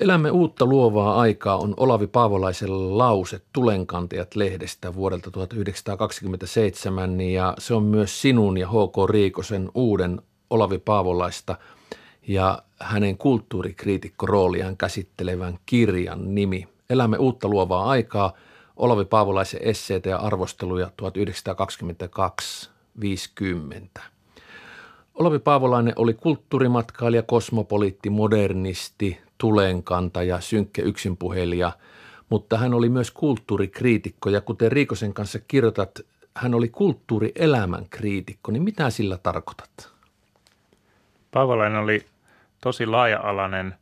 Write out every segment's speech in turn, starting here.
Elämme uutta luovaa aikaa on Olavi Paavolaisen lause Tulenkantajat-lehdestä vuodelta 1927 ja se on myös sinun ja H.K. Riikosen uuden Olavi Paavolaista ja hänen kulttuurikriitikko-rooliaan käsittelevän kirjan nimi. Elämme uutta luovaa aikaa, Olavi Paavolaisen esseitä ja arvosteluja 1922-50. Olavi Paavolainen oli kulttuurimatkailija, kosmopoliitti, modernisti, tulenkantaja, synkkä yksinpuhelija, mutta hän oli myös kulttuurikriitikko. Ja kuten Riikosen kanssa kirjoitat, hän oli kulttuurielämän kriitikko, niin mitä sillä tarkoitat? Paavolainen oli tosi laaja-alainen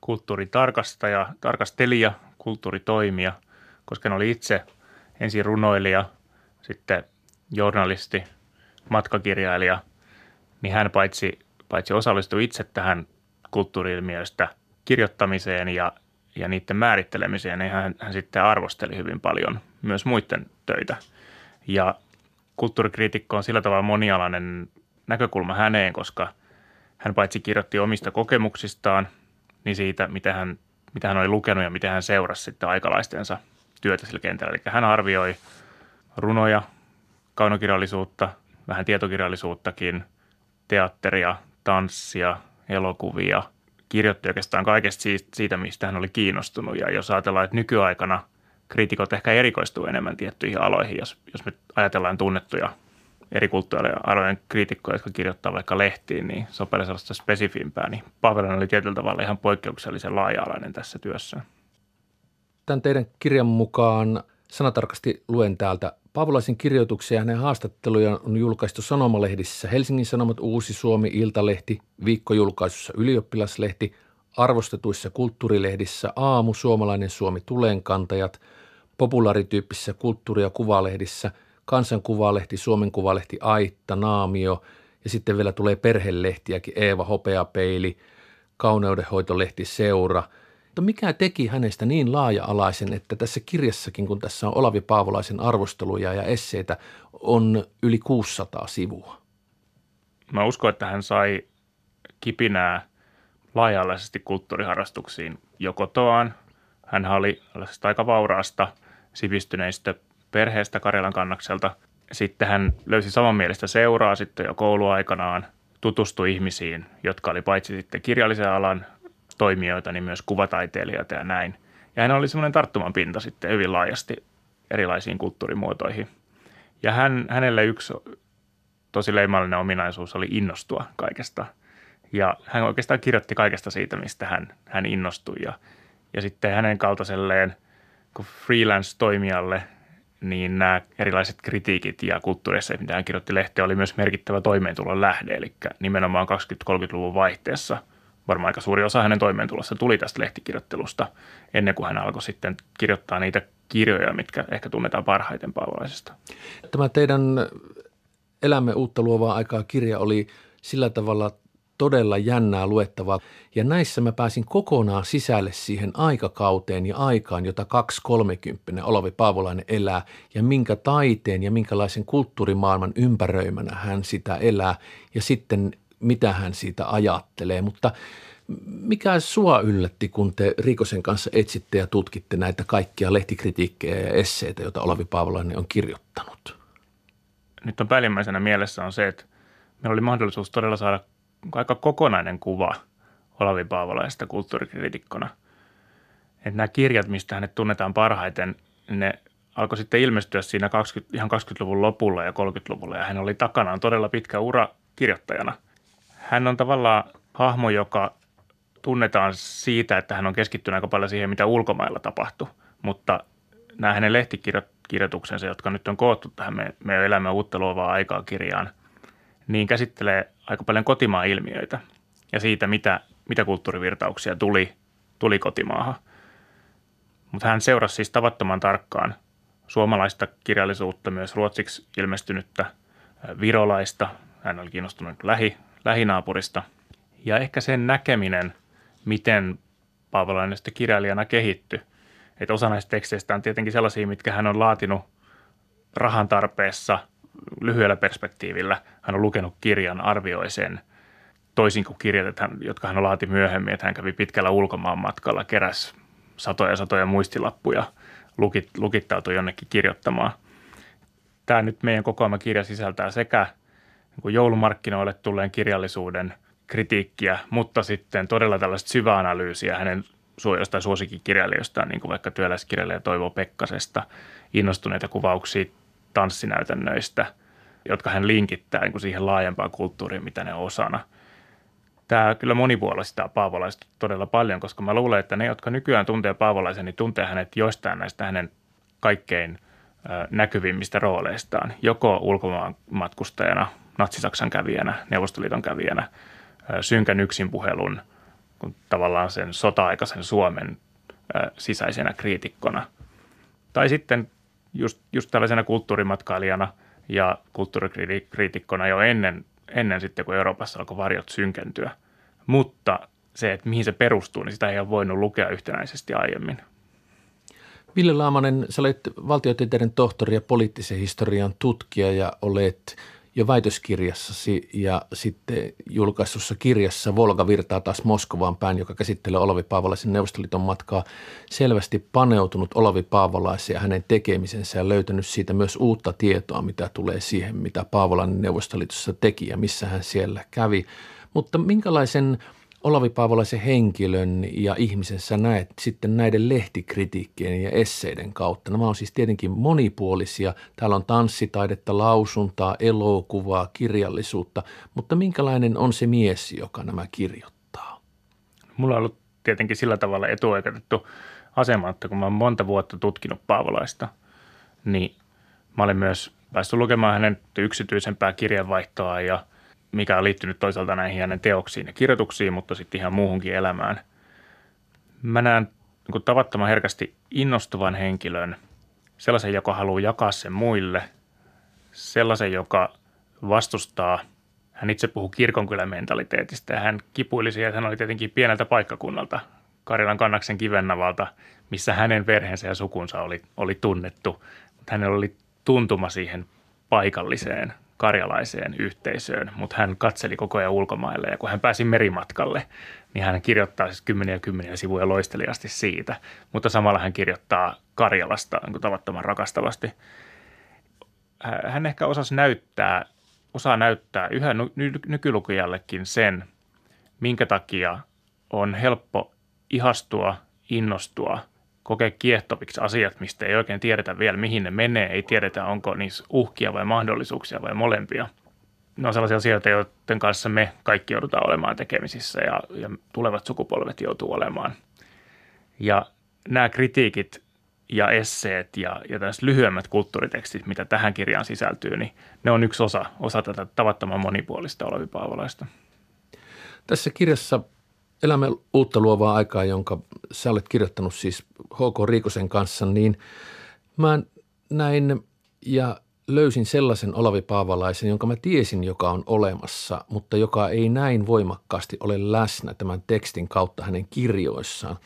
kulttuuritarkastaja, tarkastelija, kulttuuritoimija, koska hän oli itse ensin runoilija, sitten journalisti, matkakirjailija, niin hän paitsi, paitsi osallistui itse tähän kulttuuriilmiöistä kirjoittamiseen ja, ja niiden määrittelemiseen, niin hän, hän sitten arvosteli hyvin paljon myös muiden töitä. Ja kulttuurikriitikko on sillä tavalla monialainen näkökulma häneen, koska – hän paitsi kirjoitti omista kokemuksistaan, niin siitä, mitä hän, mitä hän oli lukenut ja miten hän seurasi sitten aikalaistensa työtä sillä kentällä. Eli hän arvioi runoja, kaunokirjallisuutta, vähän tietokirjallisuuttakin, teatteria, tanssia, elokuvia, kirjoitti oikeastaan kaikesta siitä, mistä hän oli kiinnostunut. Ja jos ajatellaan, että nykyaikana kriitikot ehkä erikoistuu enemmän tiettyihin aloihin, jos, jos me ajatellaan tunnettuja eri kulttuurialojen kriitikkoja, jotka kirjoittaa vaikka lehtiin, niin paljon sellaista spesifimpää. Niin Paavelen oli tietyllä tavalla ihan poikkeuksellisen laaja-alainen tässä työssä. Tämän teidän kirjan mukaan sanatarkasti luen täältä. Paavolaisen kirjoituksia ja hänen haastatteluja on julkaistu sanomalehdissä Helsingin Sanomat, Uusi Suomi, Iltalehti, viikkojulkaisussa Ylioppilaslehti, arvostetuissa kulttuurilehdissä Aamu, Suomalainen Suomi, Tulenkantajat, populaarityyppisissä kulttuuri- ja kuvalehdissä – kansankuvalehti, Suomen kuvalehti Aitta, Naamio ja sitten vielä tulee perhelehtiäkin, Eeva Hopeapeili, kauneudenhoitolehti Seura. Mutta mikä teki hänestä niin laaja-alaisen, että tässä kirjassakin, kun tässä on Olavi Paavolaisen arvosteluja ja esseitä, on yli 600 sivua? Mä uskon, että hän sai kipinää laaja-alaisesti kulttuuriharrastuksiin jo kotoaan. Hän oli aika vauraasta sivistyneistä perheestä Karjalan kannakselta. Sitten hän löysi samanmielistä seuraa sitten jo kouluaikanaan, tutustui ihmisiin, jotka oli paitsi sitten kirjallisen alan toimijoita, niin myös kuvataiteilijoita ja näin. Ja hän oli semmoinen tarttuman pinta sitten hyvin laajasti erilaisiin kulttuurimuotoihin. Ja hän, hänelle yksi tosi leimallinen ominaisuus oli innostua kaikesta. Ja hän oikeastaan kirjoitti kaikesta siitä, mistä hän, hän innostui. Ja, ja sitten hänen kaltaiselleen freelance-toimijalle niin nämä erilaiset kritiikit ja kulttuurissa, mitä hän kirjoitti lehteen, oli myös merkittävä toimeentulon lähde. Eli nimenomaan 20-30-luvun vaihteessa varmaan aika suuri osa hänen toimeentulossa tuli tästä lehtikirjoittelusta ennen kuin hän alkoi sitten kirjoittaa niitä kirjoja, mitkä ehkä tunnetaan parhaiten Paavolaisesta. Tämä teidän Elämme uutta luovaa aikaa kirja oli sillä tavalla todella jännää luettavaa. Ja näissä mä pääsin kokonaan sisälle siihen aikakauteen ja aikaan, jota 230 Olavi Paavolainen elää ja minkä taiteen ja minkälaisen kulttuurimaailman ympäröimänä hän sitä elää ja sitten mitä hän siitä ajattelee. Mutta mikä sua yllätti, kun te Rikosen kanssa etsitte ja tutkitte näitä kaikkia lehtikritiikkejä ja esseitä, joita Olavi Paavolainen on kirjoittanut? Nyt on päällimmäisenä mielessä on se, että meillä oli mahdollisuus todella saada aika kokonainen kuva Olavi Paavolaisesta kulttuurikriitikkona. Että nämä kirjat, mistä hänet tunnetaan parhaiten, ne alkoi sitten ilmestyä siinä 20, ihan 20-luvun lopulla ja 30-luvulla ja hän oli takanaan todella pitkä ura kirjoittajana. Hän on tavallaan hahmo, joka tunnetaan siitä, että hän on keskittynyt aika paljon siihen, mitä ulkomailla tapahtui, mutta nämä hänen lehtikirjoituksensa, jotka nyt on koottu tähän me, me elämme uutta luovaa aikaa kirjaan – niin käsittelee aika paljon kotimaan ilmiöitä ja siitä, mitä, mitä kulttuurivirtauksia tuli, tuli kotimaahan. Mutta hän seurasi siis tavattoman tarkkaan suomalaista kirjallisuutta, myös ruotsiksi ilmestynyttä virolaista. Hän oli kiinnostunut lähi, lähinaapurista. Ja ehkä sen näkeminen, miten Paavolainen sitten kirjailijana kehittyi. Että osa näistä teksteistä on tietenkin sellaisia, mitkä hän on laatinut rahan tarpeessa – lyhyellä perspektiivillä. Hän on lukenut kirjan, arvioi sen toisin kuin kirjat, jotka hän laati myöhemmin, että hän kävi pitkällä ulkomaan matkalla, keräs satoja satoja muistilappuja, lukit, lukittautui jonnekin kirjoittamaan. Tämä nyt meidän kokoama kirja sisältää sekä niin joulumarkkinoille tulleen kirjallisuuden kritiikkiä, mutta sitten todella tällaista syväanalyysiä hänen jostain suosikkikirjailijoistaan, niin kuin vaikka työläiskirjailija Toivo Pekkasesta, innostuneita kuvauksia tanssinäytännöistä, jotka hän linkittää niin kuin siihen laajempaan kulttuuriin, mitä ne on osana. Tämä kyllä monipuolistaa Paavolaista todella paljon, koska mä luulen, että ne, jotka nykyään tuntee Paavolaisen, niin tuntee hänet joistain näistä hänen kaikkein näkyvimmistä rooleistaan, joko ulkomaan matkustajana, natsisaksan kävijänä, Neuvostoliiton kävijänä, synkän yksinpuhelun – kun tavallaan sen sota-aikaisen Suomen sisäisenä kriitikkona. Tai sitten just, just tällaisena kulttuurimatkailijana ja kulttuurikriitikkona jo ennen, ennen sitten, kun Euroopassa alkoi varjot synkentyä. Mutta se, että mihin se perustuu, niin sitä ei ole voinut lukea yhtenäisesti aiemmin. Ville Laamanen, sä olet valtiotieteiden tohtori ja poliittisen historian tutkija ja olet jo väitöskirjassasi ja sitten julkaisussa kirjassa Volga virtaa taas Moskovaan päin, joka käsittelee Olavi Paavalaisen Neuvostoliiton matkaa, selvästi paneutunut Olavi Paavalaisen ja hänen tekemisensä ja löytänyt siitä myös uutta tietoa, mitä tulee siihen, mitä Paavolainen Neuvostoliitossa teki ja missä hän siellä kävi. Mutta minkälaisen – Olavi Paavolaisen henkilön ja ihmisen sä näet sitten näiden lehtikritiikkien ja esseiden kautta? Nämä on siis tietenkin monipuolisia. Täällä on tanssitaidetta, lausuntaa, elokuvaa, kirjallisuutta, mutta minkälainen on se mies, joka nämä kirjoittaa? Mulla on ollut tietenkin sillä tavalla etuoikeutettu asema, että kun mä oon monta vuotta tutkinut Paavolaista, niin mä olen myös päässyt lukemaan hänen yksityisempää kirjanvaihtoa ja – mikä on liittynyt toisaalta näihin hänen teoksiin ja kirjoituksiin, mutta sitten ihan muuhunkin elämään. Mä näen niin tavattoman herkästi innostuvan henkilön, sellaisen, joka haluaa jakaa sen muille, sellaisen, joka vastustaa, hän itse puhuu kirkonkylän mentaliteetistä ja hän kipuili siihen, että hän oli tietenkin pieneltä paikkakunnalta, Karilan kannaksen kivennavalta, missä hänen perheensä ja sukunsa oli, oli tunnettu, mutta hänellä oli tuntuma siihen paikalliseen karjalaiseen yhteisöön, mutta hän katseli koko ajan ulkomaille ja kun hän pääsi merimatkalle, niin hän kirjoittaa siis kymmeniä kymmeniä sivuja loisteliasti siitä, mutta samalla hän kirjoittaa Karjalasta niin tavattoman rakastavasti. Hän ehkä osasi näyttää, osaa näyttää yhä nykylukijallekin sen, minkä takia on helppo ihastua, innostua – kokea kiehtoviksi asiat, mistä ei oikein tiedetä vielä, mihin ne menee. Ei tiedetä, onko niissä uhkia vai mahdollisuuksia vai molempia. Ne on sellaisia asioita, joiden kanssa me kaikki joudutaan olemaan tekemisissä ja, ja tulevat sukupolvet joutuu olemaan. Ja nämä kritiikit ja esseet ja, ja tällaiset lyhyemmät kulttuuritekstit, mitä tähän kirjaan sisältyy, niin ne on yksi osa, osa tätä tavattoman monipuolista Olavi Paavolaista. Tässä kirjassa elämme uutta luovaa aikaa, jonka sä olet kirjoittanut siis H.K. Riikosen kanssa, niin mä näin ja löysin sellaisen Olavi Paavalaisen, jonka mä tiesin, joka on olemassa, mutta joka ei näin voimakkaasti ole läsnä tämän tekstin kautta hänen kirjoissaan.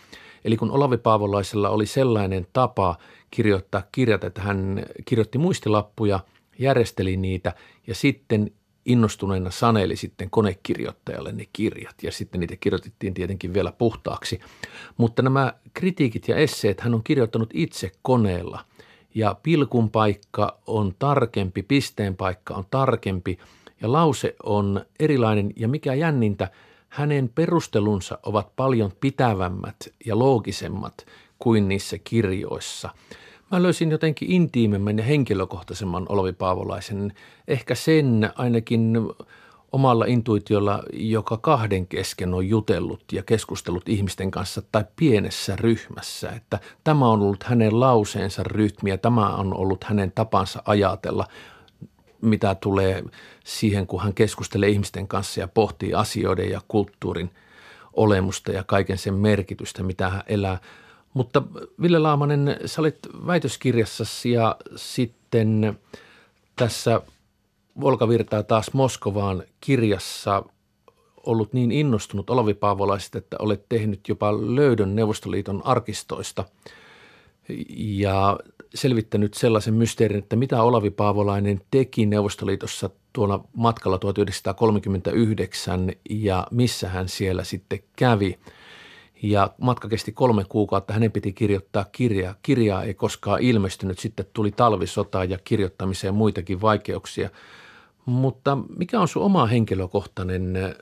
Eli kun Olavi Paavolaisella oli sellainen tapa kirjoittaa kirjat, että hän kirjoitti muistilappuja, järjesteli niitä ja sitten innostuneena saneli sitten konekirjoittajalle ne kirjat. Ja sitten niitä kirjoitettiin tietenkin vielä puhtaaksi. Mutta nämä kritiikit ja esseet hän on kirjoittanut itse koneella. Ja pilkun paikka on tarkempi, pisteen paikka on tarkempi. Ja lause on erilainen. Ja mikä jännintä, hänen perustelunsa ovat paljon pitävämmät ja loogisemmat kuin niissä kirjoissa – Mä löysin jotenkin intiimemmän ja henkilökohtaisemman Olavi Paavolaisen, ehkä sen ainakin omalla intuitiolla, joka kahden kesken on jutellut ja keskustellut ihmisten kanssa tai pienessä ryhmässä. Että tämä on ollut hänen lauseensa rytmi ja tämä on ollut hänen tapansa ajatella, mitä tulee siihen, kun hän keskustelee ihmisten kanssa ja pohtii asioiden ja kulttuurin olemusta ja kaiken sen merkitystä, mitä hän elää – mutta Ville Laamanen, sä olit väitöskirjassasi ja sitten tässä Volka virtaa taas Moskovaan kirjassa ollut niin innostunut Olavi Paavolaisesta, että olet tehnyt jopa löydön Neuvostoliiton arkistoista. ja selvittänyt sellaisen mysteerin, että mitä Olavi Paavolainen teki Neuvostoliitossa tuolla matkalla 1939 ja missä hän siellä sitten kävi. Ja matka kesti kolme kuukautta. Hänen piti kirjoittaa kirjaa. Kirjaa ei koskaan ilmestynyt. Sitten tuli talvisota ja kirjoittamiseen muitakin vaikeuksia. Mutta mikä on sun oma henkilökohtainen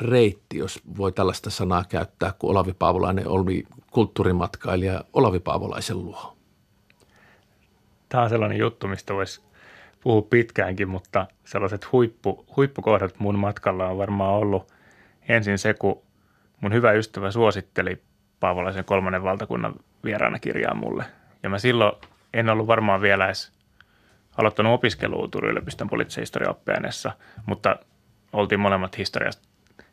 reitti, jos voi tällaista sanaa käyttää, kun Olavi Paavolainen oli kulttuurimatkailija Olavi Paavolaisen luo? Tämä on sellainen juttu, mistä voisi puhua pitkäänkin, mutta sellaiset huippu, huippukohdat mun matkalla on varmaan ollut ensin se, kun mun hyvä ystävä suositteli Paavolaisen kolmannen valtakunnan vieraana kirjaa mulle. Ja mä silloin en ollut varmaan vielä edes aloittanut opiskelua Turun yliopiston poliittisen historiaoppiaineessa, mutta oltiin molemmat historiasta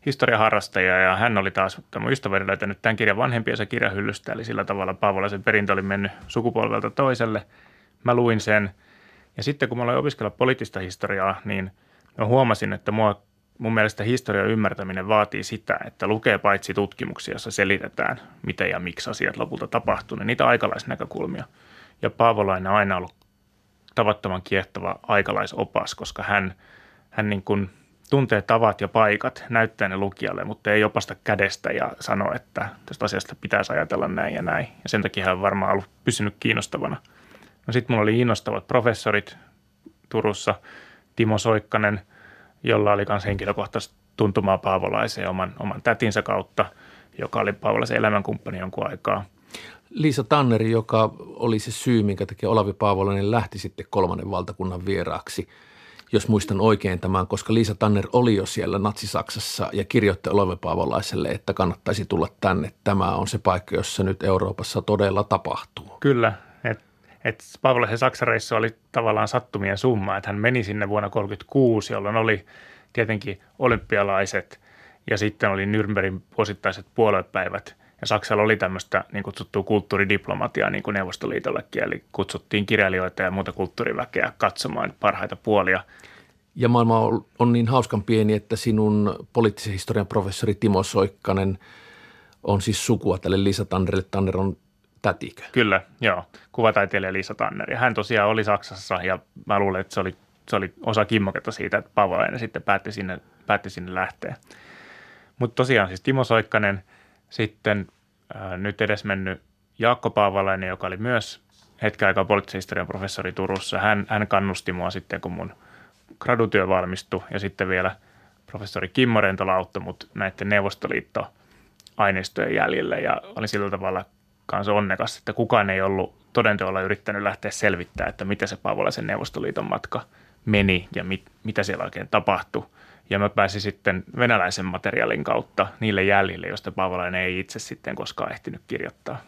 historiaharrastajia ja hän oli taas tämä ystäväni löytänyt tämän kirjan vanhempiensa kirjahyllystä, eli sillä tavalla Paavolaisen perintö oli mennyt sukupolvelta toiselle. Mä luin sen ja sitten kun mä aloin opiskella poliittista historiaa, niin mä huomasin, että mua, mun mielestä historian ymmärtäminen vaatii sitä, että lukee paitsi tutkimuksia, joissa selitetään, miten ja miksi asiat lopulta tapahtuu, niin niitä aikalaisnäkökulmia. Ja Paavolainen on aina ollut tavattoman kiehtova aikalaisopas, koska hän, hän niin kuin – tuntee tavat ja paikat, näyttää ne lukijalle, mutta ei opasta kädestä ja sano, että tästä asiasta pitäisi ajatella näin ja näin. Ja sen takia hän on varmaan ollut pysynyt kiinnostavana. No sitten mulla oli innostavat professorit Turussa, Timo Soikkanen, jolla oli myös henkilökohtaisesti tuntumaa Paavolaiseen oman, oman tätinsä kautta, joka oli Paavolaisen elämänkumppani jonkun aikaa. Liisa Tanneri, joka oli se syy, minkä takia Olavi Paavolainen lähti sitten kolmannen valtakunnan vieraaksi – jos muistan oikein tämän, koska Liisa Tanner oli jo siellä Natsi-Saksassa ja kirjoitti Olove Paavolaiselle, että kannattaisi tulla tänne. Tämä on se paikka, jossa nyt Euroopassa todella tapahtuu. Kyllä, että et Paavolaisen Saksareissa oli tavallaan sattumien summa, että hän meni sinne vuonna 1936, jolloin oli tietenkin olympialaiset ja sitten oli Nürnbergin vuosittaiset puoluepäivät – ja Saksalla oli tämmöistä niin kutsuttua kulttuuridiplomatiaa niin kuin Neuvostoliitollekin, eli kutsuttiin kirjailijoita ja muuta kulttuuriväkeä katsomaan parhaita puolia. Ja maailma on niin hauskan pieni, että sinun poliittisen historian professori Timo Soikkanen on siis sukua tälle Liisa Tannerille. Tanner on tätikö? Kyllä, joo. Kuvataiteilija Liisa Tanner. Ja hän tosiaan oli Saksassa ja mä luulen, että se oli, se oli osa kimmoketta siitä, että Paavolainen sitten päätti sinne, päätti sinne lähteä. Mutta tosiaan siis Timo Soikkanen – sitten ää, nyt edes mennyt Jaakko Paavalainen, joka oli myös hetken aikaa poliittisen historian professori Turussa. Hän, hän kannusti mua sitten, kun mun gradutyö valmistui ja sitten vielä professori Kimmo Rentola auttoi mut näiden Neuvostoliitto-aineistojen jäljille ja oli sillä tavalla kanssa onnekas, että kukaan ei ollut todenteolla yrittänyt lähteä selvittämään, että miten se Paavolaisen Neuvostoliiton matka meni ja mit, mitä siellä oikein tapahtui – ja mä pääsin sitten venäläisen materiaalin kautta niille jäljille, joista Paavolainen ei itse sitten koskaan ehtinyt kirjoittaa.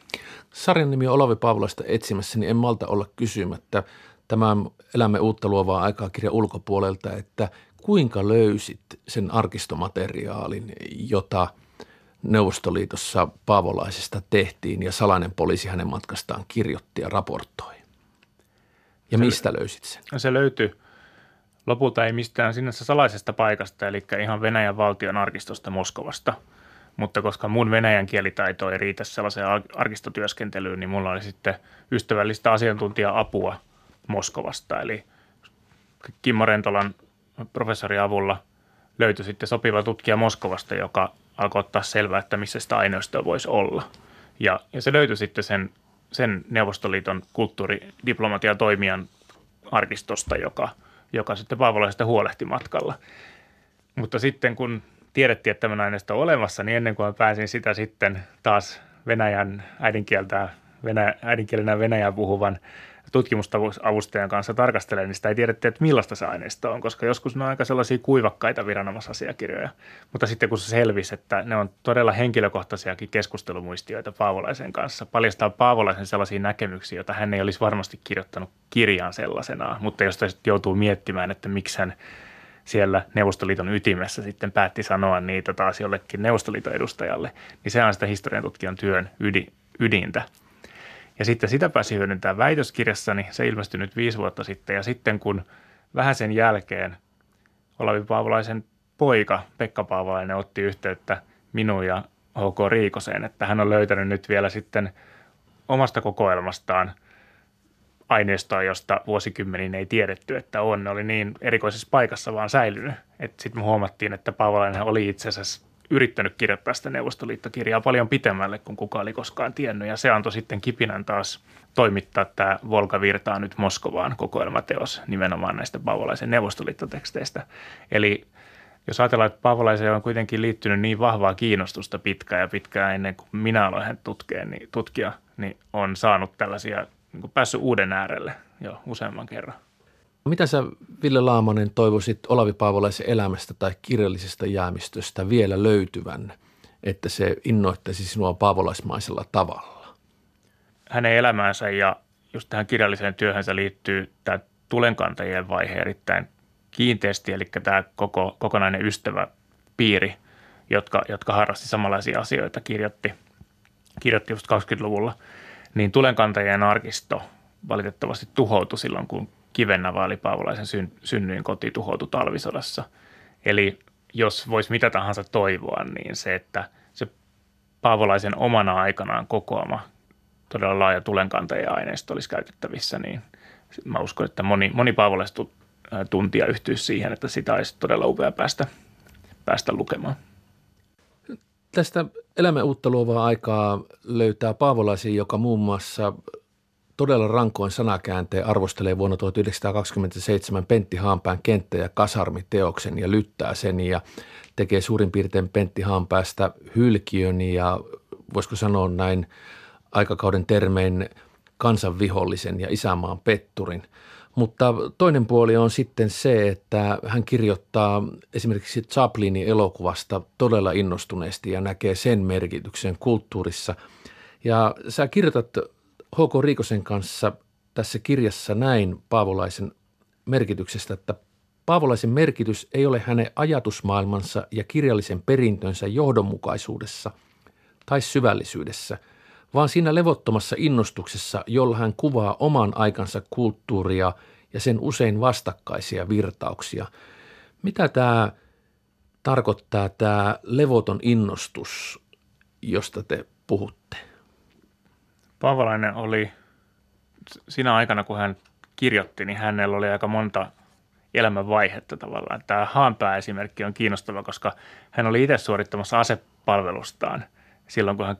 Sarjan nimi on Olavi Paavolasta etsimässä, niin en malta olla kysymättä tämän Elämme uutta luovaa aikaa kirja ulkopuolelta, että kuinka löysit sen arkistomateriaalin, jota Neuvostoliitossa Paavolaisesta tehtiin ja salainen poliisi hänen matkastaan kirjoitti ja raportoi? Ja mistä löysit sen? Se löytyi Lopulta ei mistään sinänsä salaisesta paikasta, eli ihan Venäjän valtion arkistosta Moskovasta. Mutta koska mun venäjän kielitaito ei riitä sellaiseen arkistotyöskentelyyn, niin mulla oli sitten ystävällistä asiantuntija-apua Moskovasta. Eli Kimmo Rentolan professorin avulla löytyi sitten sopiva tutkija Moskovasta, joka alkoi ottaa selvää, että missä sitä aineistoa voisi olla. Ja, ja se löytyi sitten sen, sen Neuvostoliiton kulttuuridiplomatian toimijan arkistosta, joka – joka sitten Paavolaisesta huolehti matkalla. Mutta sitten kun tiedettiin, että tämä aineisto on olemassa, niin ennen kuin pääsin sitä sitten taas Venäjän äidinkieltä, venä, äidinkielenä Venäjän puhuvan tutkimusavustajan kanssa tarkastelemaan, niin sitä ei tiedetty, että millaista se aineisto on, koska joskus ne on aika sellaisia kuivakkaita viranomaisasiakirjoja. Mutta sitten kun se selvisi, että ne on todella henkilökohtaisiakin keskustelumuistioita Paavolaisen kanssa, paljastaa Paavolaisen sellaisia näkemyksiä, joita hän ei olisi varmasti kirjoittanut kirjaan sellaisenaan, mutta jos sitten joutuu miettimään, että miksi hän siellä Neuvostoliiton ytimessä sitten päätti sanoa niitä taas jollekin Neuvostoliiton edustajalle, niin se on sitä historian tutkijan työn ydintä. Ja sitten sitä pääsi hyödyntämään väitöskirjassani, se ilmestyi nyt viisi vuotta sitten. Ja sitten kun vähän sen jälkeen Olavi Paavolaisen poika Pekka Paavolainen otti yhteyttä minuun ja H.K. Riikoseen, että hän on löytänyt nyt vielä sitten omasta kokoelmastaan aineistoa, josta vuosikymmeniin ei tiedetty, että on. Ne oli niin erikoisessa paikassa vaan säilynyt. Sitten me huomattiin, että Paavolainen oli itse asiassa yrittänyt kirjoittaa sitä Neuvostoliittokirjaa paljon pitemmälle kuin kukaan oli koskaan tiennyt. Ja se antoi sitten kipinän taas toimittaa tämä Volga virtaa nyt Moskovaan kokoelmateos nimenomaan näistä Paavolaisen neuvostoliittoteksteistä. Eli jos ajatellaan, että Paavolaiseen on kuitenkin liittynyt niin vahvaa kiinnostusta pitkään ja pitkään ennen kuin minä aloin hän tutkia, niin, tutkia, niin on saanut tällaisia, niin päässyt uuden äärelle jo useamman kerran. Mitä sä, Ville Laamanen, toivoisit Olavi Paavolaisen elämästä tai kirjallisesta jäämistöstä vielä löytyvän, että se innoittaisi sinua paavolaismaisella tavalla? Hänen elämäänsä ja just tähän kirjalliseen työhönsä liittyy tämä tulenkantajien vaihe erittäin kiinteästi, eli tämä koko, kokonainen ystäväpiiri, jotka, jotka harrasti samanlaisia asioita, kirjoitti, kirjoitti just 20-luvulla, niin tulenkantajien arkisto valitettavasti tuhoutui silloin, kun Kivennavaali Paavolaisen syn, synnyin koti tuhoutui talvisodassa. Eli jos voisi mitä tahansa toivoa, niin se, että se Paavolaisen omana aikanaan kokoama todella laaja tulenkantaja-aineisto olisi käytettävissä, niin mä uskon, että moni, moni paavolaiset tuntia yhtyisi siihen, että sitä olisi todella upea päästä, päästä lukemaan. Tästä elämän uutta luovaa aikaa löytää Paavolaisia, joka muun muassa todella rankoin sanakäänteen arvostelee vuonna 1927 Pentti Haanpään kenttä- ja kasarmiteoksen ja lyttää sen ja tekee suurin piirtein Pentti Haanpäästä hylkiön ja voisiko sanoa näin aikakauden termein kansanvihollisen ja isämaan petturin. Mutta toinen puoli on sitten se, että hän kirjoittaa esimerkiksi Chaplinin elokuvasta todella innostuneesti ja näkee sen merkityksen kulttuurissa. Ja sä kirjoitat H.K. Riikosen kanssa tässä kirjassa näin Paavolaisen merkityksestä, että Paavolaisen merkitys ei ole hänen ajatusmaailmansa ja kirjallisen perintönsä johdonmukaisuudessa tai syvällisyydessä, vaan siinä levottomassa innostuksessa, jolla hän kuvaa oman aikansa kulttuuria ja sen usein vastakkaisia virtauksia. Mitä tämä tarkoittaa, tämä levoton innostus, josta te puhutte? Paavalainen oli siinä aikana, kun hän kirjoitti, niin hänellä oli aika monta elämänvaihetta tavallaan. Tämä Haanpää-esimerkki on kiinnostava, koska hän oli itse suorittamassa asepalvelustaan silloin, kun hän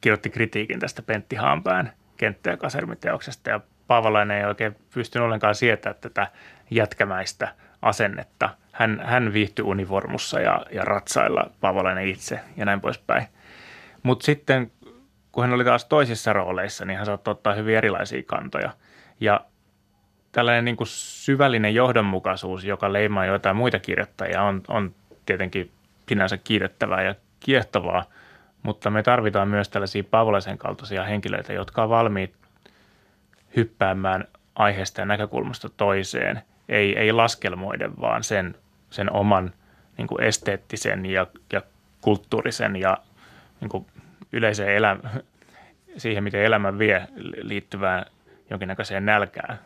kirjoitti kritiikin tästä Pentti Haanpään kenttä- ja kasermiteoksesta. Ja Paavalainen ei oikein pystynyt ollenkaan sietämään tätä jätkämäistä asennetta. Hän, hän viihtyi univormussa ja, ja ratsailla Paavalainen itse ja näin poispäin. Mutta sitten kun hän oli taas toisissa rooleissa, niin hän saattoi ottaa hyvin erilaisia kantoja. Ja tällainen niin kuin syvällinen johdonmukaisuus, joka leimaa joitain muita kirjoittajia, on, on tietenkin sinänsä kiitettävää ja kiehtovaa, mutta me tarvitaan myös tällaisia Pavolaisen kaltaisia henkilöitä, jotka on valmiit hyppäämään aiheesta ja näkökulmasta toiseen, ei, ei laskelmoiden, vaan sen, sen oman niin kuin esteettisen ja, ja kulttuurisen ja niin kuin yleiseen elämä, siihen, miten elämä vie liittyvään jonkinnäköiseen nälkään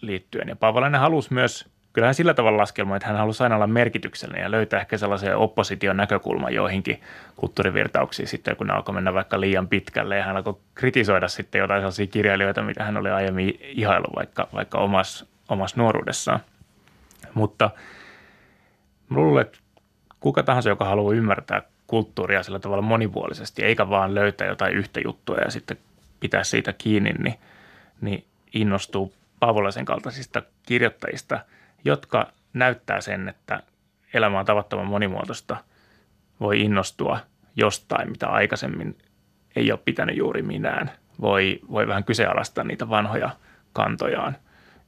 liittyen. Ja Paavalainen halusi myös, kyllähän sillä tavalla laskelma, että hän halusi aina olla merkityksellinen ja löytää ehkä sellaisen opposition näkökulman joihinkin kulttuurivirtauksiin sitten, kun ne alkoi mennä vaikka liian pitkälle ja hän alkoi kritisoida sitten jotain sellaisia kirjailijoita, mitä hän oli aiemmin ihailu vaikka, vaikka omassa, omassa nuoruudessaan. Mutta luulen, että kuka tahansa, joka haluaa ymmärtää kulttuuria sillä tavalla monipuolisesti, eikä vaan löytää jotain yhtä juttua ja sitten pitää siitä kiinni, niin, niin innostuu Paavolaisen kaltaisista kirjoittajista, jotka näyttää sen, että elämä on tavattoman monimuotoista, voi innostua jostain, mitä aikaisemmin ei ole pitänyt juuri minään. Voi, voi vähän kyseenalaistaa niitä vanhoja kantojaan.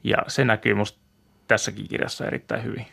Ja se näkyy musta tässäkin kirjassa erittäin hyvin.